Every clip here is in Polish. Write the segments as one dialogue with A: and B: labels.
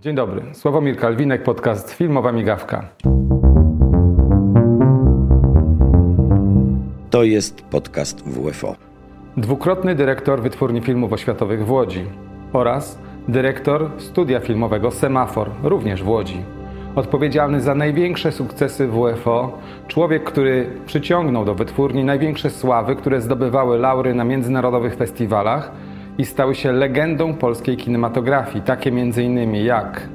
A: Dzień dobry, Sławomir Kalwinek, podcast Filmowa Migawka.
B: To jest podcast WFO.
A: Dwukrotny dyrektor Wytwórni Filmów Oświatowych w Łodzi oraz dyrektor studia filmowego Semafor, również w Łodzi. Odpowiedzialny za największe sukcesy WFO, człowiek, który przyciągnął do wytwórni największe sławy, które zdobywały laury na międzynarodowych festiwalach i stały się legendą polskiej kinematografii, takie m.in. jak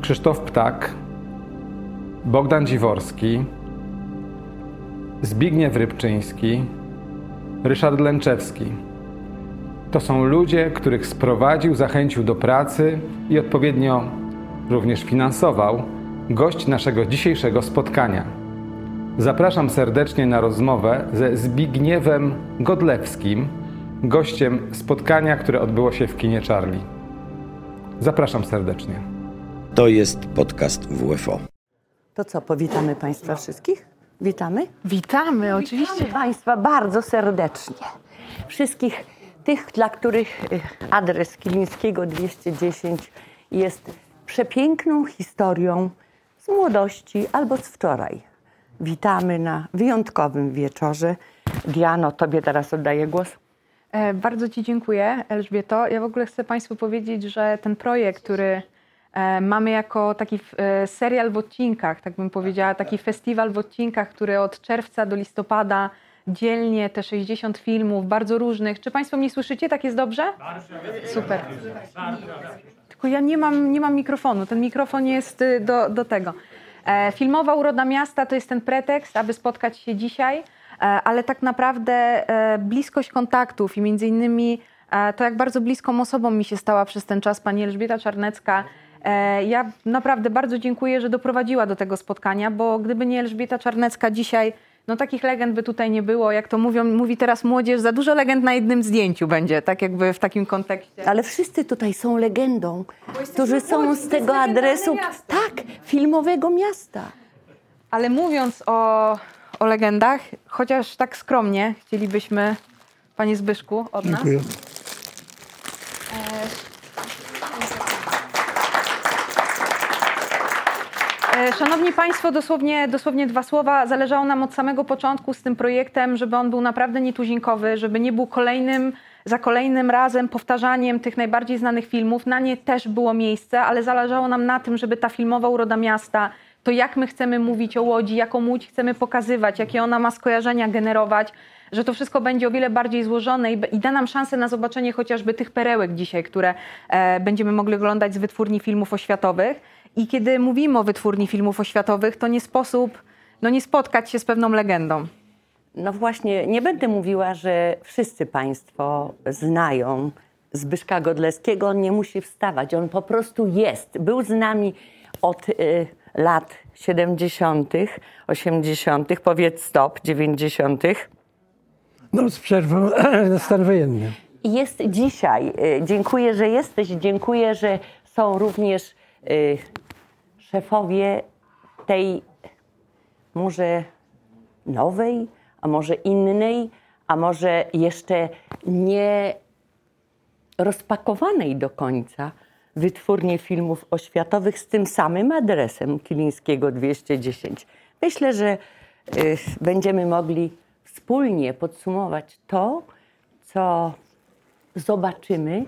A: Krzysztof Ptak, Bogdan Dziworski, Zbigniew Rybczyński, Ryszard Lęczewski. To są ludzie, których sprowadził, zachęcił do pracy i odpowiednio również finansował gość naszego dzisiejszego spotkania. Zapraszam serdecznie na rozmowę ze Zbigniewem Godlewskim, gościem spotkania, które odbyło się w kinie Charlie. Zapraszam serdecznie.
B: To jest podcast WFO.
C: To co, powitamy Państwa wszystkich? Witamy?
D: Witamy, oczywiście.
C: Witamy Państwa bardzo serdecznie. Wszystkich tych, dla których y, adres Kilińskiego 210 jest przepiękną historią z młodości albo z wczoraj. Witamy na wyjątkowym wieczorze. Diano, Tobie teraz oddaję głos.
D: E, bardzo Ci dziękuję, Elżbieto. Ja w ogóle chcę Państwu powiedzieć, że ten projekt, który e, mamy jako taki e, serial w odcinkach, tak bym powiedziała, taki festiwal w odcinkach, który od czerwca do listopada dzielnie te 60 filmów, bardzo różnych. Czy Państwo mnie słyszycie? Tak jest dobrze? Super. Tylko ja nie mam, nie mam mikrofonu. Ten mikrofon jest y, do, do tego. Filmowa uroda miasta to jest ten pretekst, aby spotkać się dzisiaj, ale tak naprawdę e, bliskość kontaktów i między innymi e, to, jak bardzo bliską osobą mi się stała przez ten czas pani Elżbieta Czarnecka. E, ja naprawdę bardzo dziękuję, że doprowadziła do tego spotkania, bo gdyby nie Elżbieta Czarnecka dzisiaj, no takich legend by tutaj nie było. Jak to mówią, mówi teraz młodzież, za dużo legend na jednym zdjęciu będzie, tak jakby w takim kontekście.
C: Ale wszyscy tutaj są legendą, którzy są z tego adresu,
D: miasto.
C: tak, filmowego miasta.
D: Ale mówiąc o, o legendach, chociaż tak skromnie chcielibyśmy, panie Zbyszku, od nas.
E: Dziękuję.
D: E, Szanowni Państwo, dosłownie, dosłownie dwa słowa. Zależało nam od samego początku z tym projektem, żeby on był naprawdę nietuzinkowy, żeby nie był kolejnym, za kolejnym razem powtarzaniem tych najbardziej znanych filmów. Na nie też było miejsce, ale zależało nam na tym, żeby ta filmowa uroda miasta, to jak my chcemy mówić o Łodzi, jaką Łódź chcemy pokazywać, jakie ona ma skojarzenia generować, że to wszystko będzie o wiele bardziej złożone i, i da nam szansę na zobaczenie chociażby tych perełek dzisiaj, które e, będziemy mogli oglądać z wytwórni filmów oświatowych. I kiedy mówimy o wytwórni filmów oświatowych, to nie sposób no nie spotkać się z pewną legendą.
C: No właśnie, nie będę mówiła, że wszyscy Państwo znają Zbyszka Godleskiego. On nie musi wstawać, on po prostu jest. Był z nami od y, lat 70., 80., powiedz stop, 90.
E: No z przerwą na stan wojenny.
C: Jest dzisiaj. Y, Dziękuję, że jesteś. Dziękuję, że są również y, szefowie tej może nowej, a może innej, a może jeszcze nie rozpakowanej do końca wytwórni filmów oświatowych z tym samym adresem Kilińskiego 210. Myślę, że y, będziemy mogli wspólnie podsumować to, co zobaczymy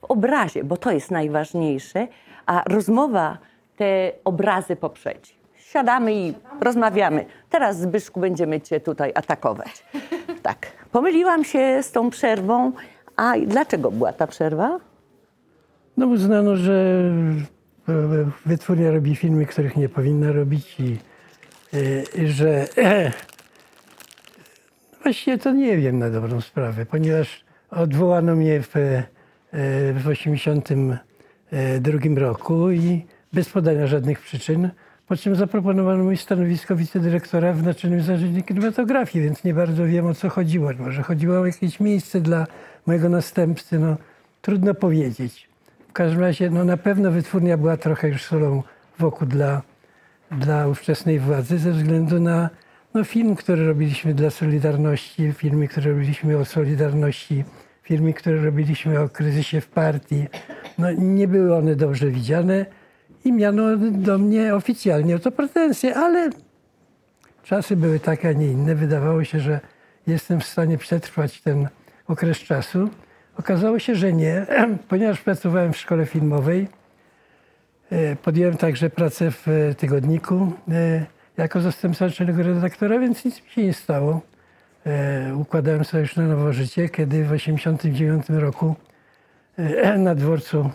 C: w obrazie, bo to jest najważniejsze, a rozmowa te obrazy poprzedzi. Siadamy i rozmawiamy. Teraz, Zbyszku, będziemy Cię tutaj atakować. Tak. Pomyliłam się z tą przerwą. A dlaczego była ta przerwa?
E: No uznano, że e, wytwórnia robi filmy, których nie powinna robić i e, że właściwie to nie wiem na dobrą sprawę, ponieważ odwołano mnie w, e, w 82 roku i bez podania żadnych przyczyn, po czym zaproponowano mi stanowisko wicedyrektora w Naczelnym Zarządzie Kinematografii, więc nie bardzo wiem o co chodziło. Może chodziło o jakieś miejsce dla mojego następcy, no trudno powiedzieć. Każdym razie no, na pewno wytwórnia była trochę już solą wokół dla, dla ówczesnej władzy ze względu na no, film, który robiliśmy dla Solidarności, filmy, które robiliśmy o Solidarności filmy, które robiliśmy o kryzysie w partii, no, nie były one dobrze widziane i miano do mnie oficjalnie o to pretensje, ale czasy były takie, a nie inne. Wydawało się, że jestem w stanie przetrwać ten okres czasu. Okazało się, że nie, ponieważ pracowałem w szkole filmowej. e, Podjąłem także pracę w e, tygodniku e, jako zastępca naczelnego redaktora, więc nic mi się nie stało. Układałem sobie już na nowo życie, kiedy w 1989 roku na dworcu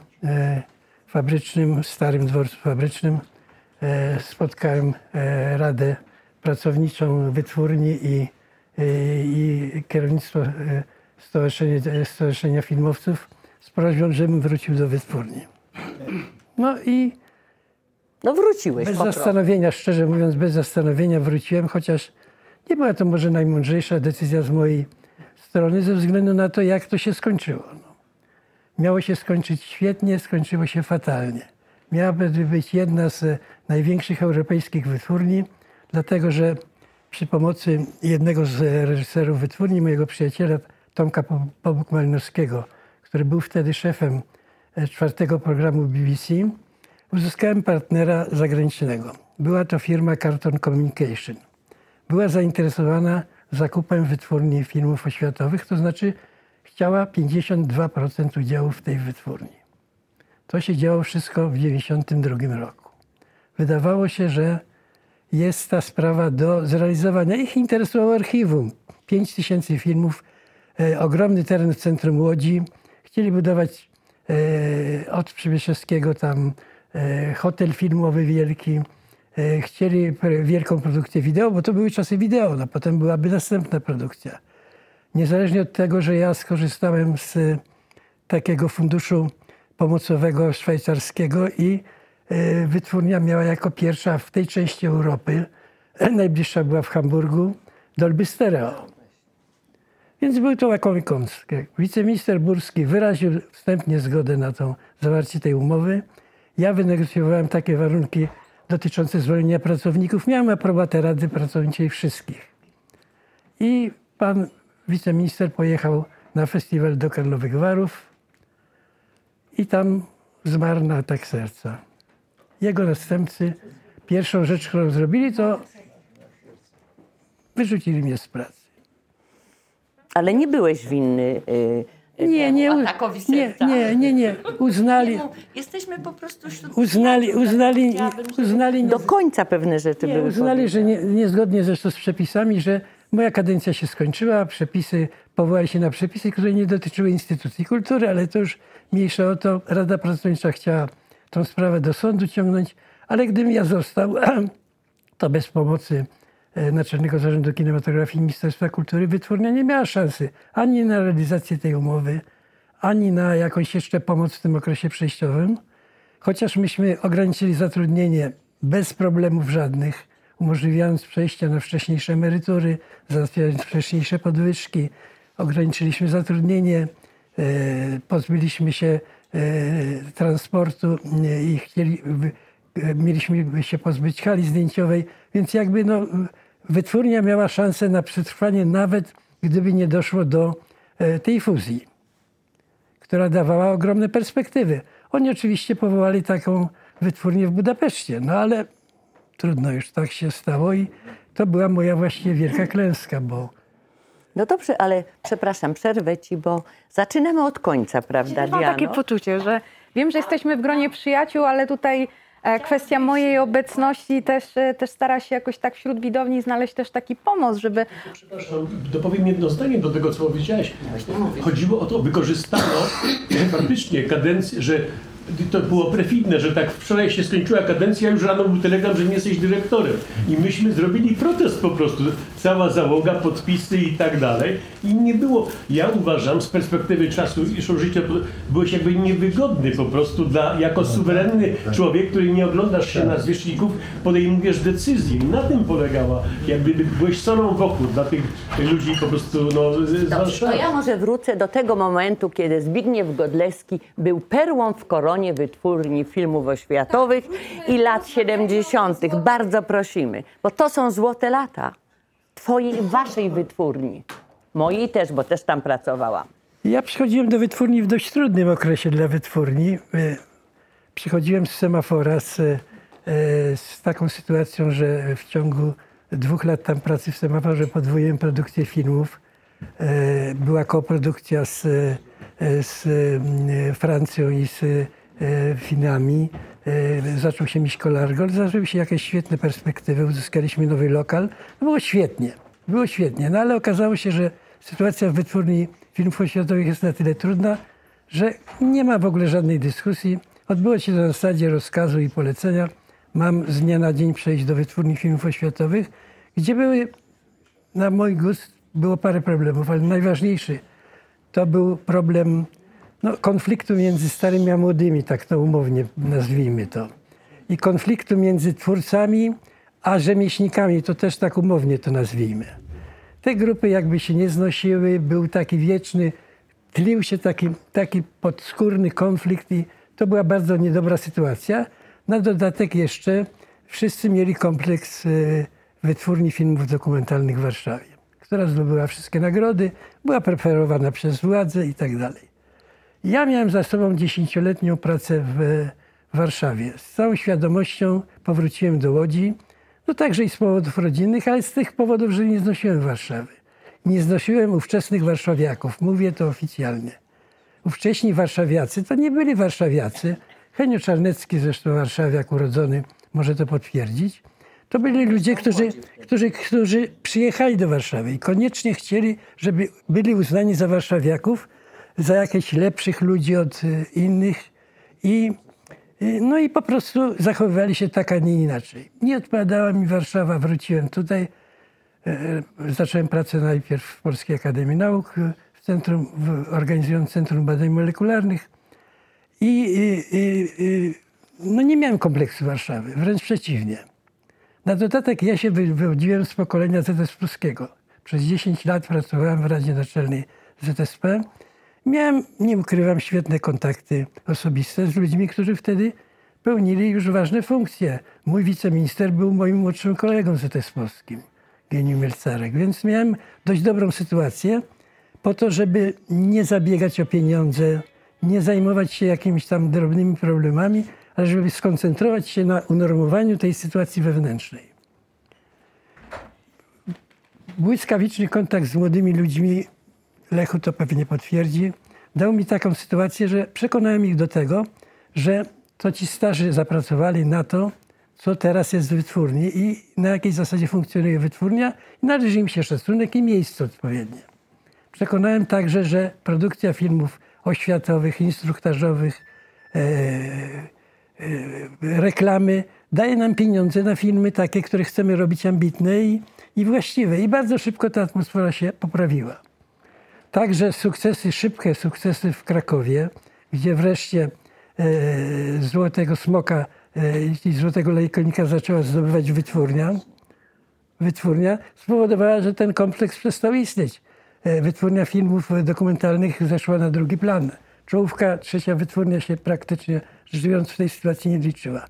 E: fabrycznym, starym dworcu fabrycznym, spotkałem Radę Pracowniczą Wytwórni i, e, i kierownictwo e, Stowarzyszenia, Filmowców z prośbą, żebym wrócił do wytwórni. No i
C: No wróciłeś
E: bez
C: prostu.
E: zastanowienia, szczerze mówiąc, bez zastanowienia wróciłem, chociaż nie była to może najmądrzejsza decyzja z mojej strony ze względu na to, jak to się skończyło. No. Miało się skończyć świetnie, skończyło się fatalnie. Miałaby być jedna z największych europejskich wytwórni, dlatego że przy pomocy jednego z reżyserów wytwórni, mojego przyjaciela Tomka Po- Pobuk-Malinowskiego, który był wtedy szefem e, czwartego programu BBC, uzyskałem partnera zagranicznego. Była to firma Carton Communication. Była zainteresowana zakupem wytwórni filmów oświatowych, to znaczy chciała 52% udziału w tej wytwórni. To się działo wszystko w 1992 roku. Wydawało się, że jest ta sprawa do zrealizowania. Ich interesowało archiwum. 5 tysięcy filmów, ogromny teren w centrum Łodzi. Chcieli budować e, od Przybyszewskiego tam e, hotel filmowy wielki. E, chcieli wielką produkcję wideo, bo to były czasy wideo. No, potem byłaby następna produkcja. Niezależnie od tego, że ja skorzystałem z takiego funduszu pomocowego szwajcarskiego i e, wytwórnia miała jako pierwsza w tej części Europy, najbliższa była w Hamburgu, Dolby Stereo. Więc był to łakomy kąsek. Wiceminister Burski wyraził wstępnie zgodę na to zawarcie tej umowy. Ja wynegocjowałem takie warunki dotyczące zwolnienia pracowników. Miałem aprobatę Rady Pracowniczej wszystkich. I pan wiceminister pojechał na festiwal do Karlowych Warów i tam zmarł na atak serca. Jego następcy pierwszą rzecz, którą zrobili, to wyrzucili mnie z pracy.
C: Ale nie byłeś winny y,
E: Nie, nie,
C: atakowi
E: nie,
C: serca.
E: nie, nie, nie. Uznali,
F: Nie, Jesteśmy po prostu
E: uznali, uznali, uznali,
C: Do końca pewne rzeczy
E: nie,
C: były
E: uznali, że nie, niezgodnie zresztą z przepisami, że moja kadencja się skończyła, przepisy, powołali się na przepisy, które nie dotyczyły instytucji kultury, ale to już mniejsza o to. Rada Pracownicza chciała tą sprawę do sądu ciągnąć, ale gdybym ja został, to bez pomocy Naczelnego Zarządu Kinematografii Ministerstwa Kultury wytwórnia nie miała szansy ani na realizację tej umowy, ani na jakąś jeszcze pomoc w tym okresie przejściowym. Chociaż myśmy ograniczyli zatrudnienie bez problemów żadnych, umożliwiając przejście na wcześniejsze emerytury, załatwiając wcześniejsze podwyżki, ograniczyliśmy zatrudnienie, e, pozbyliśmy się e, transportu e, i chcieli, e, mieliśmy się pozbyć hali zdjęciowej, więc jakby no, wytwórnia miała szansę na przetrwanie nawet gdyby nie doszło do e, tej fuzji która dawała ogromne perspektywy. Oni oczywiście powołali taką wytwórnię w Budapeszcie, no ale trudno już tak się stało i to była moja właściwie wielka klęska, bo
C: No dobrze, ale przepraszam, przerwę ci, bo zaczynamy od końca, prawda,
D: Mam takie poczucie, że wiem, że jesteśmy w gronie przyjaciół, ale tutaj kwestia mojej obecności też, e, też stara się jakoś tak wśród widowni znaleźć też taki pomoc, żeby
G: Przepraszam, dopowiem jedno zdanie do tego, co powiedziałeś. Chodziło o to, wykorzystano faktycznie kadencję, że to było perfidne, że tak wczoraj się skończyła kadencja, już rano był telegram, że nie jesteś dyrektorem. I myśmy zrobili protest po prostu. Cała załoga, podpisy i tak dalej. I nie było, ja uważam z perspektywy czasu i życia, byłeś jakby niewygodny po prostu dla, jako suwerenny człowiek, który nie oglądasz się na zwierzchników, podejmujesz decyzję. I na tym polegała, jakby byłeś solą wokół dla tych ludzi po prostu no, z-
C: Dobrze, to ja może wrócę do tego momentu, kiedy Zbigniew Godlewski był perłą w koronie wytwórni filmów oświatowych i lat 70. Bardzo prosimy, bo to są złote lata twojej, waszej wytwórni. Mojej też, bo też tam pracowałam.
E: Ja przychodziłem do wytwórni w dość trudnym okresie dla wytwórni. E, Przychodziłem z semafora z, e, z taką sytuacją, że w ciągu dwóch lat tam pracy w semaforze podwoiłem produkcję filmów. E, Była koprodukcja z, z mm, Francją i z e, Finami. E, Zaczął się Miśkolargol, zaczęły się jakieś świetne perspektywy, uzyskaliśmy nowy lokal. Było świetnie, było świetnie, no ale okazało się, że sytuacja w wytwórni filmów oświatowych jest na tyle trudna, że nie ma w ogóle żadnej dyskusji. Odbyło się na zasadzie rozkazu i polecenia. Mam z dnia na dzień przejść do wytwórni filmów oświatowych, gdzie były, na mój gust, było parę problemów, ale najważniejszy to był problem no, konfliktu między starymi a młodymi, tak to umownie nazwijmy to. I konfliktu między twórcami a rzemieślnikami, to też tak umownie to nazwijmy. Te grupy jakby się nie znosiły, był taki wieczny, tlił się taki, taki podskórny konflikt i to była bardzo niedobra sytuacja. Na dodatek jeszcze wszyscy mieli kompleks e, wytwórni filmów dokumentalnych w Warszawie, która zdobyła wszystkie nagrody, była preferowana przez władze i tak dalej. Ja miałem za sobą dziesięcioletnią pracę w Warszawie. Z całą świadomością powróciłem do Łodzi, no także i z powodów rodzinnych, ale z tych powodów, że nie znosiłem Warszawy. Nie znosiłem ówczesnych warszawiaków, mówię to oficjalnie. Ówcześni warszawiacy to nie byli warszawiacy. Henio Czarnecki, zresztą warszawiak urodzony, może to potwierdzić. To byli ludzie, którzy, którzy, którzy przyjechali do Warszawy i koniecznie chcieli, żeby byli uznani za warszawiaków, za jakichś lepszych ludzi od y, innych i, y, no i po prostu zachowywali się tak, a nie inaczej. Nie odpowiadała mi Warszawa, wróciłem tutaj. E, Zacząłem pracę najpierw w Polskiej Akademii Nauk, e, w centrum, organizując Centrum Badań Molekularnych. I, i, i, no nie miałem kompleksu Warszawy, wręcz przeciwnie. Na dodatek ja się wy- wywodziłem z pokolenia ZS Pruskiego. Przez 10 lat pracowałem w Radzie Naczelnej ZSP. Miałem, nie ukrywam, świetne kontakty osobiste z ludźmi, którzy wtedy pełnili już ważne funkcje. Mój wiceminister był moim młodszym kolegą ZS-owskim, Geniu Mielcarek, więc miałem dość dobrą sytuację po to, żeby nie zabiegać o pieniądze, nie zajmować się jakimiś tam drobnymi problemami, ale żeby skoncentrować się na unormowaniu tej sytuacji wewnętrznej. Błyskawiczny kontakt z młodymi ludźmi, Lechu to pewnie potwierdzi, dał mi taką sytuację, że przekonałem ich do tego, że to ci starzy zapracowali na to, co teraz jest w wytwórni i na jakiej zasadzie funkcjonuje wytwórnia i należy im się szacunek i miejsce odpowiednie. Przekonałem także, że produkcja filmów oświatowych, instruktażowych, e, e, reklamy daje nam pieniądze na filmy takie, które chcemy robić ambitne i, i właściwe. I bardzo szybko ta atmosfera się poprawiła. Także sukcesy, szybkie sukcesy w Krakowie, gdzie wreszcie e, Złotego Smoka e, i Złotego Lejkonika zaczęła zdobywać wytwórnia, wytwórnia spowodowała, że ten kompleks przestał istnieć. E, Wytwórnia filmów dokumentalnych zeszła na drugi plan. Czołówka, trzecia wytwórnia się praktycznie rzecz biorąc w tej sytuacji nie liczyła.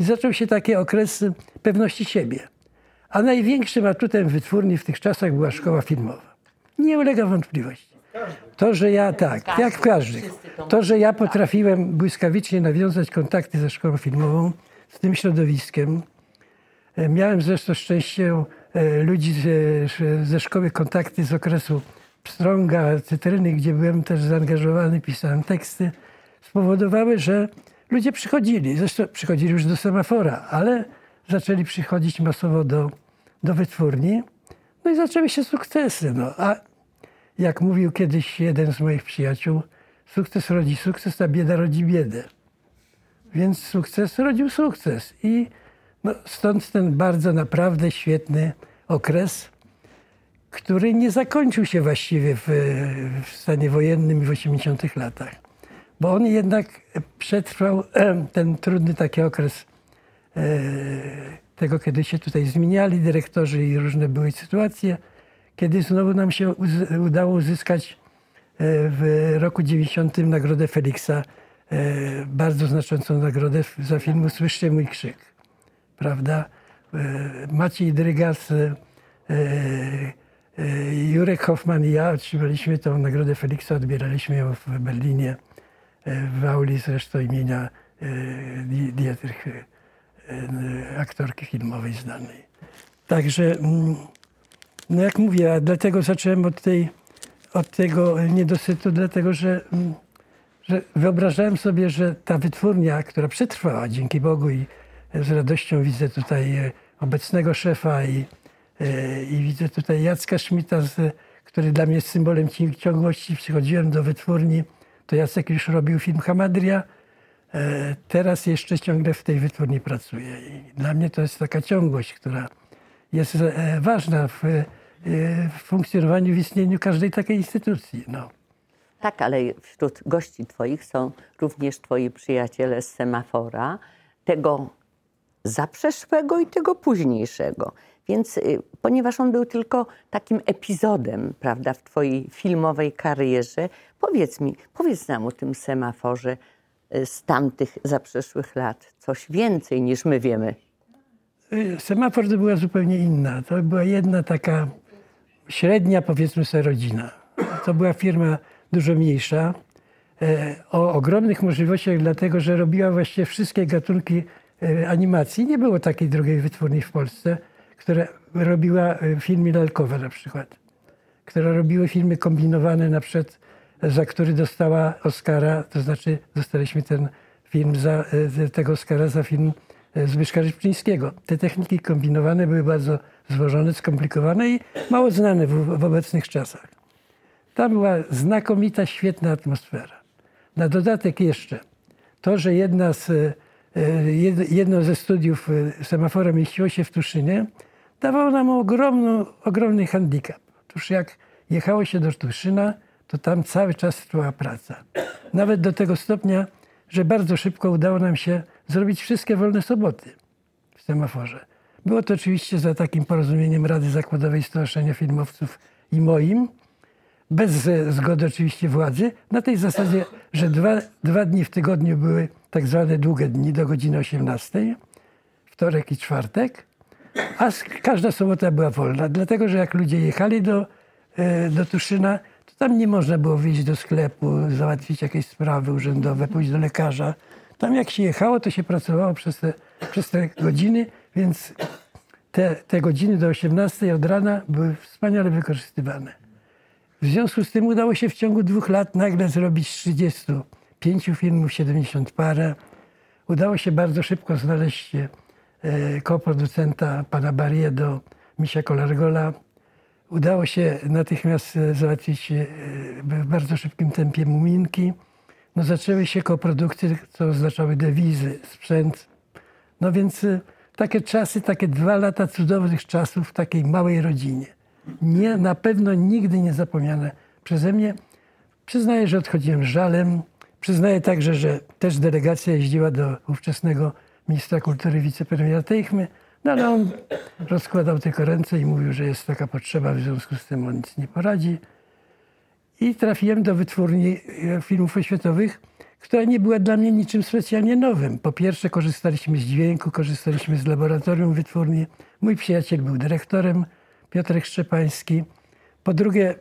E: I zaczął się taki okres pewności siebie. A największym atutem wytwórni w tych czasach była szkoła filmowa. Nie ulega wątpliwości. To, że ja tak, jak w każdych, to, że ja potrafiłem błyskawicznie nawiązać kontakty ze szkołą filmową, z tym środowiskiem, E, Miałem zresztą szczęście e, ludzi ze, ze szkoły, kontakty z okresu Pstrąga, Cytryny, gdzie byłem też zaangażowany, pisałem teksty, spowodowały, że ludzie przychodzili. Zresztą przychodzili już do semafora, ale zaczęli przychodzić masowo do, do wytwórni. No i zaczęły się sukcesy. No. A jak mówił kiedyś jeden z moich przyjaciół, sukces rodzi sukces, a bieda rodzi biedę. Więc sukces rodził sukces. I no, stąd ten bardzo naprawdę świetny okres, który nie zakończył się właściwie w, w stanie wojennym w 80 latach. Bo on jednak przetrwał ten trudny taki okres e, tego, kiedy się tutaj zmieniali dyrektorzy i różne były sytuacje, kiedy znowu nam się udało uzyskać e, w roku 90 nagrodę Feliksa, e, bardzo znaczącą nagrodę za film Usłyszcie mój krzyk. Prawda? E, Maciej Drygas Jurek Hoffman i ja otrzymaliśmy tą nagrodę Feliksa, odbieraliśmy ją w Berlinie, w auli zresztą imienia Di- Dietrich, aktorki filmowej znanej. Także, mm, no jak mówię, dlatego zacząłem od, tej, od tego niedosytu, dlatego że, mm, że wyobrażałem sobie, że ta wytwórnia, która przetrwała dzięki Bogu i z radością widzę tutaj e, obecnego szefa i, e, i widzę tutaj Jacka Szmita, który dla mnie jest symbolem ci- ciągłości. Przychodziłem do wytwórni, to Jacek już robił film Hamadria, E, Teraz jeszcze ciągle w tej wytwórni pracuję. I dla mnie to jest taka ciągłość, która jest e, ważna w, e, w funkcjonowaniu, w istnieniu każdej takiej instytucji. No.
C: Tak, ale wśród gości Twoich są również Twoi przyjaciele z semafora, tego zaprzeszłego i tego późniejszego. Więc y, ponieważ on był tylko takim epizodem, prawda, w Twojej filmowej karierze, powiedz mi, powiedz nam o tym semaforze z tamtych zaprzeszłych lat. Coś więcej niż my wiemy.
E: Y, Semafor to była zupełnie inna. To była jedna taka średnia, powiedzmy sobie, rodzina. To była firma dużo mniejsza, e, o ogromnych możliwościach, dlatego że robiła właściwie wszystkie gatunki e, animacji. Nie było takiej drugiej wytwórni w Polsce, która robiła e, filmy lalkowe na przykład, która robiły filmy kombinowane na przykład, za który dostała Oscara, to znaczy dostaliśmy ten film za, e, tego Oscara za film e, Zbyszka Rybczyńskiego. Te techniki kombinowane były bardzo złożone, skomplikowane i mało znane w, w obecnych czasach. Tam była znakomita, świetna atmosfera. Na dodatek jeszcze to, że jedna z, e, jed- jedno ze studiów semafora mieściło się w Tuszynie, dawało nam ogromną, ogromny handicap. Otóż jak jechało się do Tuszyna, to tam cały czas trwała praca. Nawet do tego stopnia, że bardzo szybko udało nam się zrobić wszystkie wolne soboty w semaforze. Było to oczywiście za takim porozumieniem Rady Zakładowej Stowarzyszenia Filmowców i moim, bez zgody oczywiście władzy, na tej zasadzie, że dwa, dwa dni w tygodniu były tak zwane długie dni do godziny 18, wtorek i czwartek, a każda sobota była wolna, dlatego że jak ludzie jechali do, e, do Tuszyna, to tam nie można było wyjść do sklepu, załatwić jakieś sprawy urzędowe, pójść do lekarza. Tam jak się jechało, to się pracowało przez te, przez te godziny, więc te, te godziny do 18 od rana były wspaniale wykorzystywane. W związku z tym udało się w ciągu dwóch lat nagle zrobić 35 filmów, 70 parę. Udało się bardzo szybko znaleźć e, koproducenta pana Barriedo, Misia Kolargola. Udało się natychmiast e, załatwić e, w bardzo szybkim tempie muminki. No, zaczęły się koprodukcje, co oznaczały dewizy, sprzęt. No więc e, takie czasy, takie dwa lata cudownych czasów w takiej małej rodzinie. Nie, na pewno nigdy nie zapomniane przeze mnie. Przyznaję, że odchodziłem żalem. Przyznaję także, że też delegacja jeździła do ówczesnego ministra kultury, wicepremiera Teichmy, no ale on rozkładał tylko ręce i mówił, że jest taka potrzeba, w związku z tym on nic nie poradzi. I trafiłem do wytwórni e, filmów oświatowych, która nie była dla mnie niczym specjalnie nowym. Po pierwsze korzystaliśmy z dźwięku, korzystaliśmy z laboratorium wytwórni. Mój przyjaciel był dyrektorem, Piotrek Szczepański. Po drugie,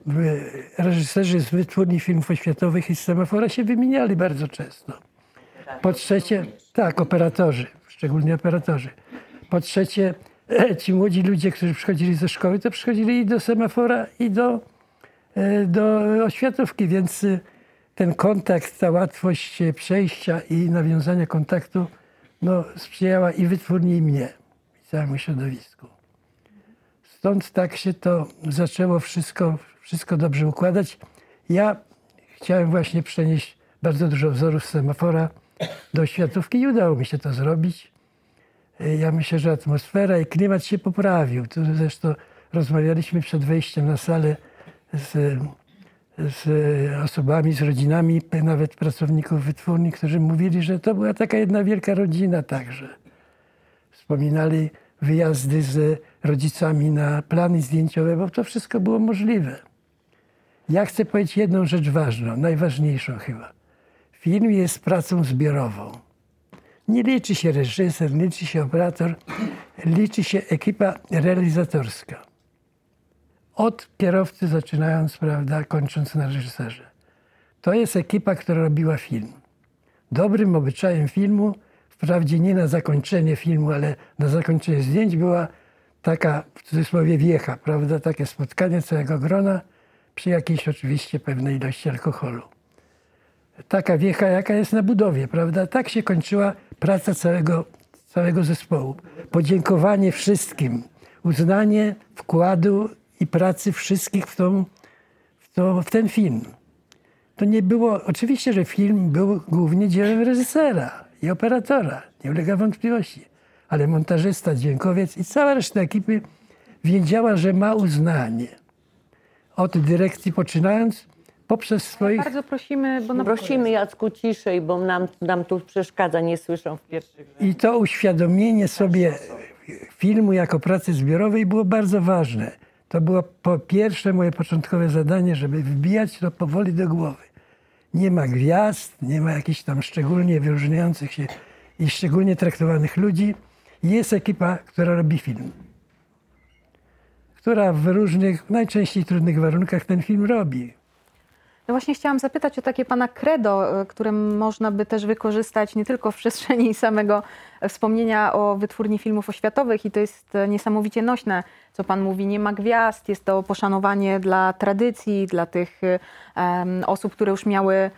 E: reżyserzy z wytwórni filmów oświatowych i z semafora się wymieniali bardzo często. Po trzecie, tak, operatorzy, szczególnie operatorzy. Po trzecie, ci młodzi ludzie, którzy przychodzili ze szkoły, to przychodzili i do semafora, i do, e, do oświatówki, więc e, ten kontakt, ta łatwość e, przejścia i nawiązania kontaktu no, sprzyjała i wytwórni, i mnie, i całemu środowisku. Stąd tak się to zaczęło wszystko, wszystko dobrze układać. Ja chciałem właśnie przenieść bardzo dużo wzorów z semafora do oświatówki i udało mi się to zrobić. E, Ja myślę, że atmosfera i klimat się poprawił. Tu zresztą rozmawialiśmy przed wejściem na salę z, z osobami, z rodzinami, nawet pracowników wytwórni, którzy mówili, że to była taka jedna wielka rodzina także. Wspominali wyjazdy z rodzicami na plany zdjęciowe, bo to wszystko było możliwe. Ja chcę powiedzieć jedną rzecz ważną, najważniejszą chyba. Film jest pracą zbiorową. Nie liczy się reżyser, nie liczy się operator, liczy się ekipa realizatorska. Od kierowcy zaczynając, prawda, kończąc na reżyserze. To jest ekipa, która robiła film. Dobrym obyczajem filmu, wprawdzie nie na zakończenie filmu, ale na zakończenie zdjęć była taka, w cudzysłowie, wiecha, prawda, takie spotkanie całego grona przy jakiejś oczywiście pewnej ilości alkoholu. Taka wiecha, jaka jest na budowie, prawda? Tak się kończyła praca całego, całego zespołu. Podziękowanie wszystkim, uznanie wkładu i pracy wszystkich w, tą, w, to, w ten film. To nie było, oczywiście, że film był głównie dziełem reżysera i operatora, nie ulega wątpliwości, ale montażysta, dźwiękowiec i cała reszta ekipy wiedziała, że ma uznanie. Od dyrekcji poczynając, poprzez swoich
D: Bardzo prosimy, bo
C: Prosimy Jacku ciszej, bo nam, nam tu przeszkadza, nie słyszą w pierwszych.
E: I to uświadomienie sobie filmu jako pracy zbiorowej było bardzo ważne. To było po pierwsze moje początkowe zadanie, żeby wbijać to powoli do głowy. Nie ma gwiazd, nie ma jakichś tam szczególnie wyróżniających się i szczególnie traktowanych ludzi. Jest ekipa, która robi film. Która w różnych, najczęściej trudnych warunkach ten film robi.
D: No właśnie chciałam zapytać o takie pana credo, y, które można by też wykorzystać nie tylko w przestrzeni samego wspomnienia o wytwórni filmów oświatowych i to jest e, niesamowicie nośne, co pan mówi, nie ma gwiazd, jest to poszanowanie dla tradycji, dla tych em, osób, które już miały e,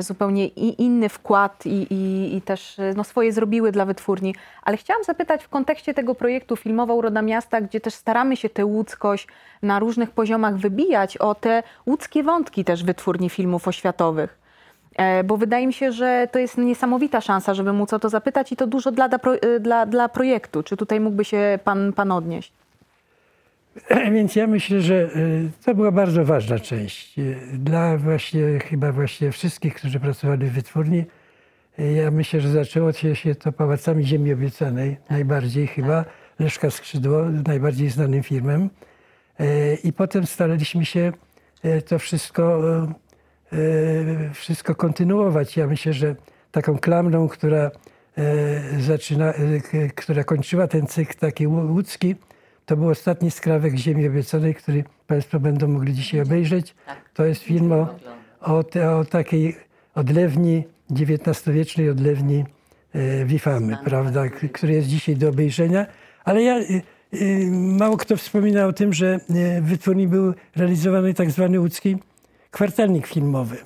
D: zupełnie i inny wkład i, i, i też e, no, swoje zrobiły dla wytwórni. Ale chciałam zapytać w kontekście tego projektu Filmowa Uroda Miasta, gdzie też staramy się tę łódzkość na różnych poziomach wybijać, o te łódzkie wątki też wytwórni filmów oświatowych. E, Bo wydaje mi się, że to jest niesamowita szansa, żeby móc o to zapytać i to dużo dla, e, dla, dla projektu. Czy tutaj mógłby się pan, pan odnieść?
E: Więc ja myślę, że y, to była bardzo ważna część y, dla właśnie chyba właśnie wszystkich, którzy pracowali w wytwórni. Y, Ja myślę, że zaczęło się to Pałacami Ziemi Obiecanej, najbardziej chyba. Leszka Skrzydło, najbardziej znanym filmem. Y, I potem staraliśmy się to wszystko, wszystko kontynuować. Ja myślę, że taką klamrą, która, zaczyna, która kończyła ten cykl taki łó- łódzki, to był ostatni skrawek Ziemi Obiecanej, który Państwo będą mogli dzisiaj obejrzeć. To jest film o, o, te, o takiej odlewni, XIX-wiecznej odlewni e, Wifamy, prawda, k- który jest dzisiaj do obejrzenia. Ale ja, y, y, mało kto wspomina o tym, że e, w wytwórni był realizowany tak zwany łódzki kwartalnik filmowy.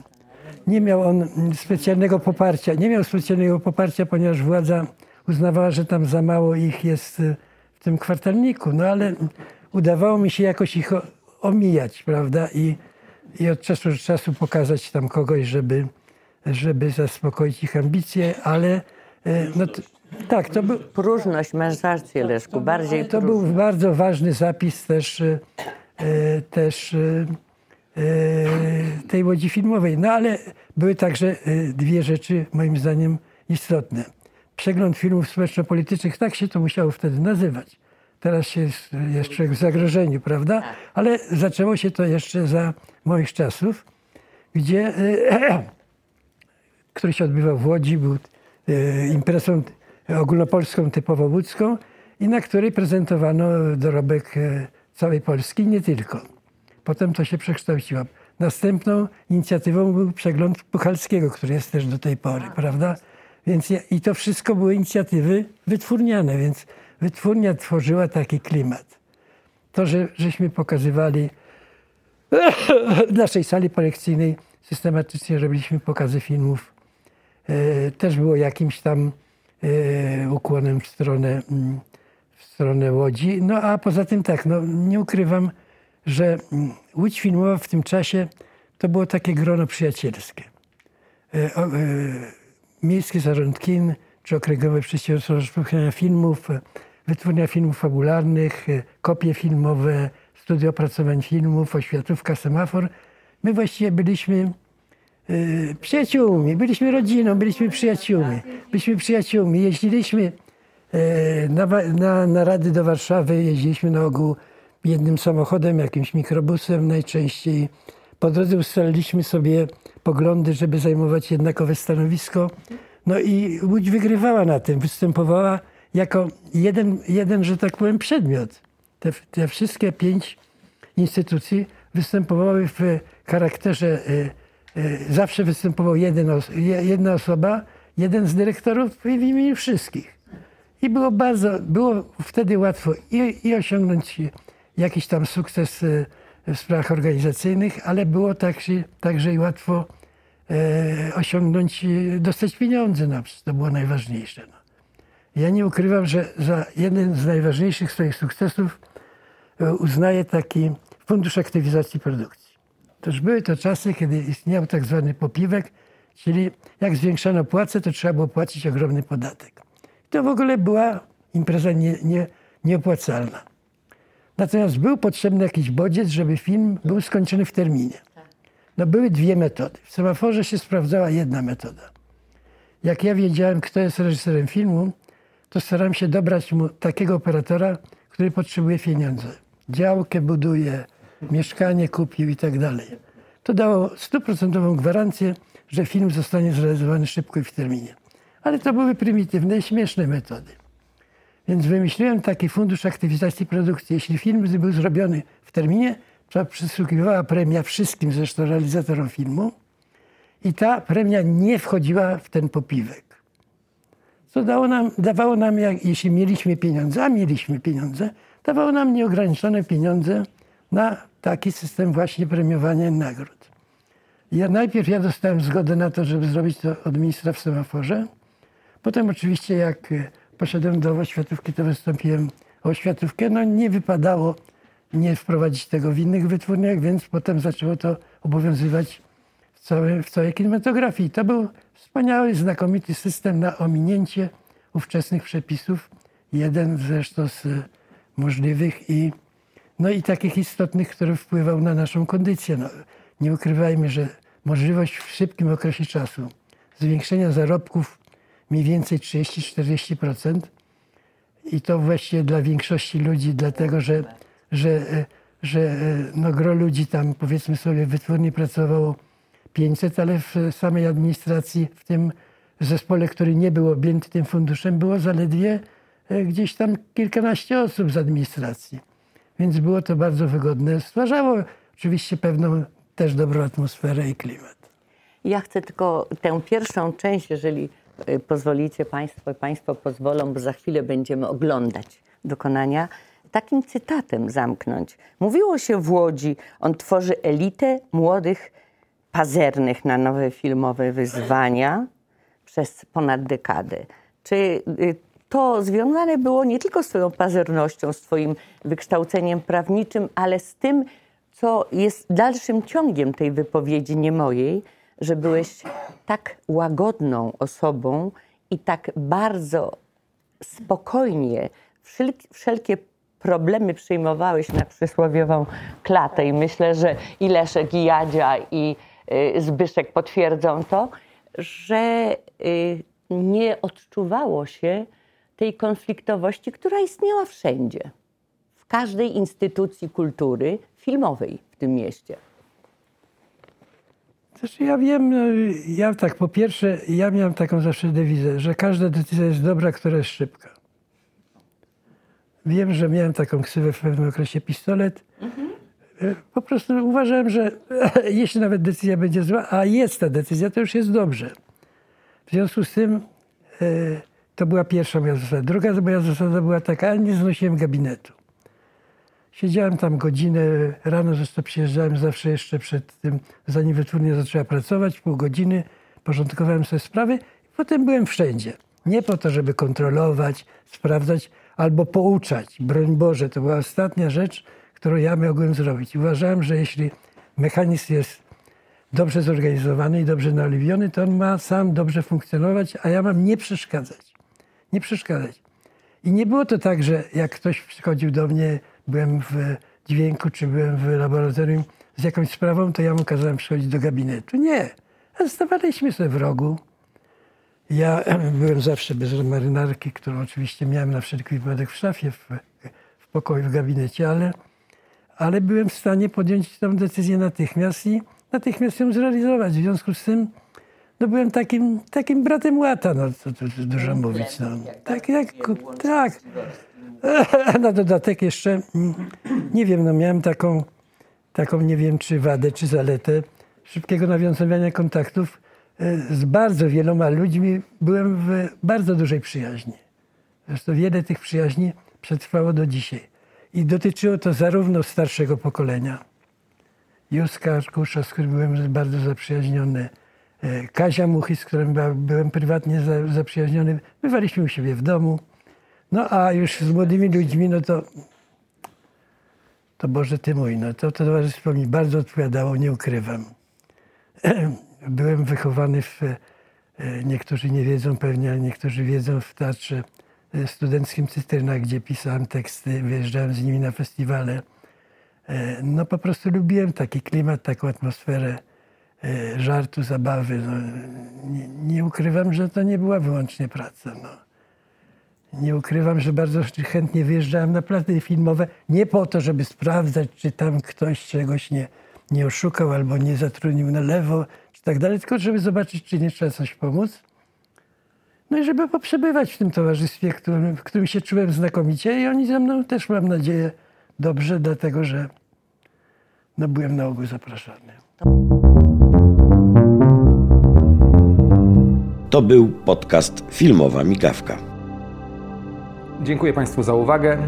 E: Nie miał on specjalnego poparcia. Nie miał specjalnego poparcia, ponieważ władza uznawała, że tam za mało ich jest w tym kwartalniku. No ale udawało mi się jakoś ich omijać, prawda? I, i od czasu do czasu pokazać tam kogoś, żeby, żeby zaspokoić ich ambicje, ale y, no, tak, to był,
C: Próżność, masz rację Leszku, bardziej
E: to był bardzo ważny zapis też, e, e, też e, e, tej łodzi filmowej. No ale były także e, dwie rzeczy moim zdaniem istotne. Przegląd filmów społeczno-politycznych, tak się to musiało wtedy nazywać. Teraz się jest, jest człowiek w zagrożeniu, prawda? Ale zaczęło się to jeszcze za moich czasów, gdzie e, który się odbywał w Łodzi, był e, imprezą ogólnopolską, typowo łódzką i na której prezentowano dorobek e, całej Polski, nie tylko. Potem to się przekształciło. Następną inicjatywą był przegląd Puchalskiego, który jest też do tej pory, prawda? Więc ja, I to wszystko były inicjatywy wytwórniane, więc wytwórnia tworzyła taki klimat. To, że żeśmy pokazywali w naszej sali projekcyjnej systematycznie robiliśmy pokazy filmów. E, też było jakimś tam e, ukłonem w stronę, mm, w stronę Łodzi. No a poza tym tak, no, nie ukrywam, że mm, Łódź Filmowa w tym czasie to było takie grono przyjacielskie. E, e, Miejskie Zarząd Kin, czy Okręgowe Przedsiębiorstwo Rozpowszechniania Filmów, Wytwórnia Filmów Fabularnych, kopie filmowe, Studio Opracowań Filmów, Oświatówka, Semafor. My właściwie byliśmy e, przyjaciółmi, byliśmy rodziną, byliśmy przyjaciółmi. Byliśmy przyjaciółmi. Jeździliśmy e, na, na, na rady do Warszawy, jeździliśmy na ogół jednym samochodem, jakimś mikrobusem najczęściej. Po drodze ustaliliśmy sobie poglądy, żeby zajmować jednakowe stanowisko. No i Łódź wygrywała na tym, występowała jako jeden, jeden że tak powiem, przedmiot. Te, te wszystkie pięć instytucji występowały w charakterze, y, y, zawsze występował jeden, jedna osoba, jeden z dyrektorów w imieniu wszystkich. I było bardzo, było wtedy łatwo i, i osiągnąć jakiś tam sukces y, w sprawach organizacyjnych, ale było także, także i łatwo e, osiągnąć, y, dostać pieniądze. Przecież to było najważniejsze. No. Ja nie ukrywam, że za jeden z najważniejszych swoich sukcesów e, uznaję taki Fundusz Aktywizacji Produkcji. Toż były to czasy, kiedy istniał tak zwany popiwek, czyli jak zwiększano płace, to trzeba było płacić ogromny podatek. To w ogóle była impreza nie, nie, nieopłacalna. Natomiast był potrzebny jakiś bodziec, żeby film był skończony w terminie. No były dwie metody. W semaforze się sprawdzała jedna metoda. Jak ja wiedziałem, kto jest reżyserem filmu, to starałem się dobrać mu takiego operatora, który potrzebuje pieniędzy. Działkę buduje, mieszkanie kupił i tak dalej. To dało stuprocentową gwarancję, że film zostanie zrealizowany szybko i w terminie. Ale to były prymitywne i śmieszne metody. Więc wymyśliłem taki fundusz aktywizacji produkcji. Jeśli film był zrobiony w terminie, to przysługiwała premia wszystkim zresztą realizatorom filmu i ta premia nie wchodziła w ten popiwek. Co dało nam, dawało nam, jak, jeśli mieliśmy pieniądze, a mieliśmy pieniądze, dawało nam nieograniczone pieniądze na taki system właśnie premiowania nagród. Ja najpierw ja dostałem zgodę na to, żeby zrobić to od ministra w semaforze. Potem oczywiście jak poszedłem do oświatówki, to wystąpiłem o oświatówkę. No nie wypadało nie wprowadzić tego w innych wytwórniach, więc potem zaczęło to obowiązywać w całej, w całej kinematografii. To był wspaniały, znakomity system na ominięcie ówczesnych przepisów. Jeden zresztą z możliwych i, no i takich istotnych, który wpływał na naszą kondycję. No, nie ukrywajmy, że możliwość w szybkim okresie czasu zwiększenia zarobków mniej więcej 30-40% i to właściwie dla większości ludzi, dlatego że, że, że e, no, gro ludzi tam powiedzmy sobie w wytwórni pracowało 500, ale w samej administracji, w tym zespole, który nie był objęty tym funduszem, było zaledwie e, gdzieś tam kilkanaście osób z administracji. Więc było to bardzo wygodne. Stwarzało oczywiście pewną też dobrą atmosferę i klimat.
C: Ja chcę tylko tę pierwszą część, jeżeli pozwolicie Państwo, Państwo pozwolą, bo za chwilę będziemy oglądać dokonania, takim cytatem zamknąć. Mówiło się w Łodzi, on tworzy elitę młodych, pazernych na nowe filmowe wyzwania przez ponad dekadę. Czy y, to związane było nie tylko z Twoją pazernością, z Twoim wykształceniem prawniczym, ale z tym, co jest dalszym ciągiem tej wypowiedzi nie mojej, że byłeś tak łagodną osobą i tak bardzo spokojnie wszelkie, problemy przyjmowałeś na przysłowiową klatę i myślę, że i Leszek, i Jadzia, i y, Zbyszek potwierdzą to, że y, nie odczuwało się tej konfliktowości, która istniała wszędzie. W każdej instytucji kultury filmowej w tym mieście.
E: Znaczy ja wiem, no, ja tak po pierwsze, ja miałem taką zawsze dewizę, że każda decyzja jest dobra, która jest szybka. Wiem, że miałem taką ksywę w pewnym okresie pistolet. E, Po prostu uważałem, że jeśli nawet decyzja będzie zła, a jest ta decyzja, to już jest dobrze. W związku z tym e, to była pierwsza moja zasada. Druga moja zasada była taka, ale nie znosiłem gabinetu. Siedziałem tam godzinę, rano zresztą przyjeżdżałem zawsze jeszcze przed tym, zanim wytwórnia zaczęła pracować, pół godziny, porządkowałem sobie sprawy. Potem byłem wszędzie. Nie po to, żeby kontrolować, sprawdzać albo pouczać. Broń Boże, to była ostatnia rzecz, którą ja mogłem zrobić. Uważałem, że jeśli mechanizm jest dobrze zorganizowany i dobrze naoliwiony, to on ma sam dobrze funkcjonować, a ja mam nie przeszkadzać. Nie przeszkadzać. I nie było to tak, że jak ktoś przychodził do mnie, byłem w dźwięku czy byłem w laboratorium z jakąś sprawą, to ja mu kazałem przychodzić do gabinetu. Nie. A Stawaliśmy sobie w rogu. Ja byłem zawsze bez marynarki, którą oczywiście miałem na wszelki wypadek w szafie, w, w pokoju, w gabinecie, ale, ale byłem w stanie podjąć tę decyzję natychmiast i natychmiast ją zrealizować. W związku z tym no byłem takim, takim bratem łata, no co tu dużo mówić. No. Tak, jak, tak. Na dodatek jeszcze, nie wiem, no miałem taką, taką, nie wiem czy wadę, czy zaletę szybkiego nawiązywania kontaktów. E, Z bardzo wieloma ludźmi byłem w bardzo dużej przyjaźni. Zresztą wiele tych przyjaźni przetrwało do dzisiaj. I dotyczyło to zarówno starszego pokolenia, Józka Arkusza, z którym byłem bardzo zaprzyjaźniony, e, Kazia Muchy, z którym byłem prywatnie za- zaprzyjaźniony. Bywaliśmy u siebie w domu. No a już z młodymi ludźmi, no to to Boże Ty mój, no to towarzystwo mi bardzo odpowiadało, nie ukrywam. Byłem wychowany w, e, niektórzy nie wiedzą pewnie, ale niektórzy wiedzą, w teatrze e, studenckim Cysterna, gdzie pisałem teksty, wyjeżdżałem z nimi na festiwale. E, No po prostu lubiłem taki klimat, taką atmosferę żartu, zabawy. No, nie, nie ukrywam, że to nie była wyłącznie praca. No. Nie ukrywam, że bardzo chętnie wyjeżdżałem na plany filmowe. Nie po to, żeby sprawdzać, czy tam ktoś czegoś nie, nie oszukał albo nie zatrudnił na lewo, czy tak dalej, tylko żeby zobaczyć, czy nie trzeba coś pomóc. No i żeby poprzebywać w tym towarzystwie, którym, w którym się czułem znakomicie i oni ze mną też, mam nadzieję, dobrze, dlatego że no, byłem na ogół zapraszany.
B: To był podcast Filmowa Migawka.
A: Dziękuję Państwu za uwagę.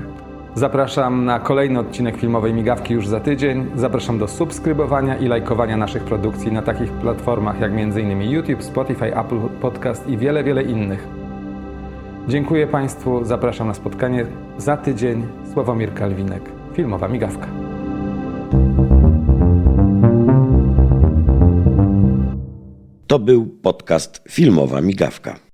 A: Zapraszam na kolejny odcinek filmowej migawki już za tydzień. Zapraszam do subskrybowania i lajkowania naszych produkcji na takich platformach jak m.in. YouTube, Spotify, Apple Podcast i wiele, wiele innych. Dziękuję Państwu. Zapraszam na spotkanie za tydzień. Sławomir Kalwinek, filmowa migawka.
B: To był podcast Filmowa Migawka.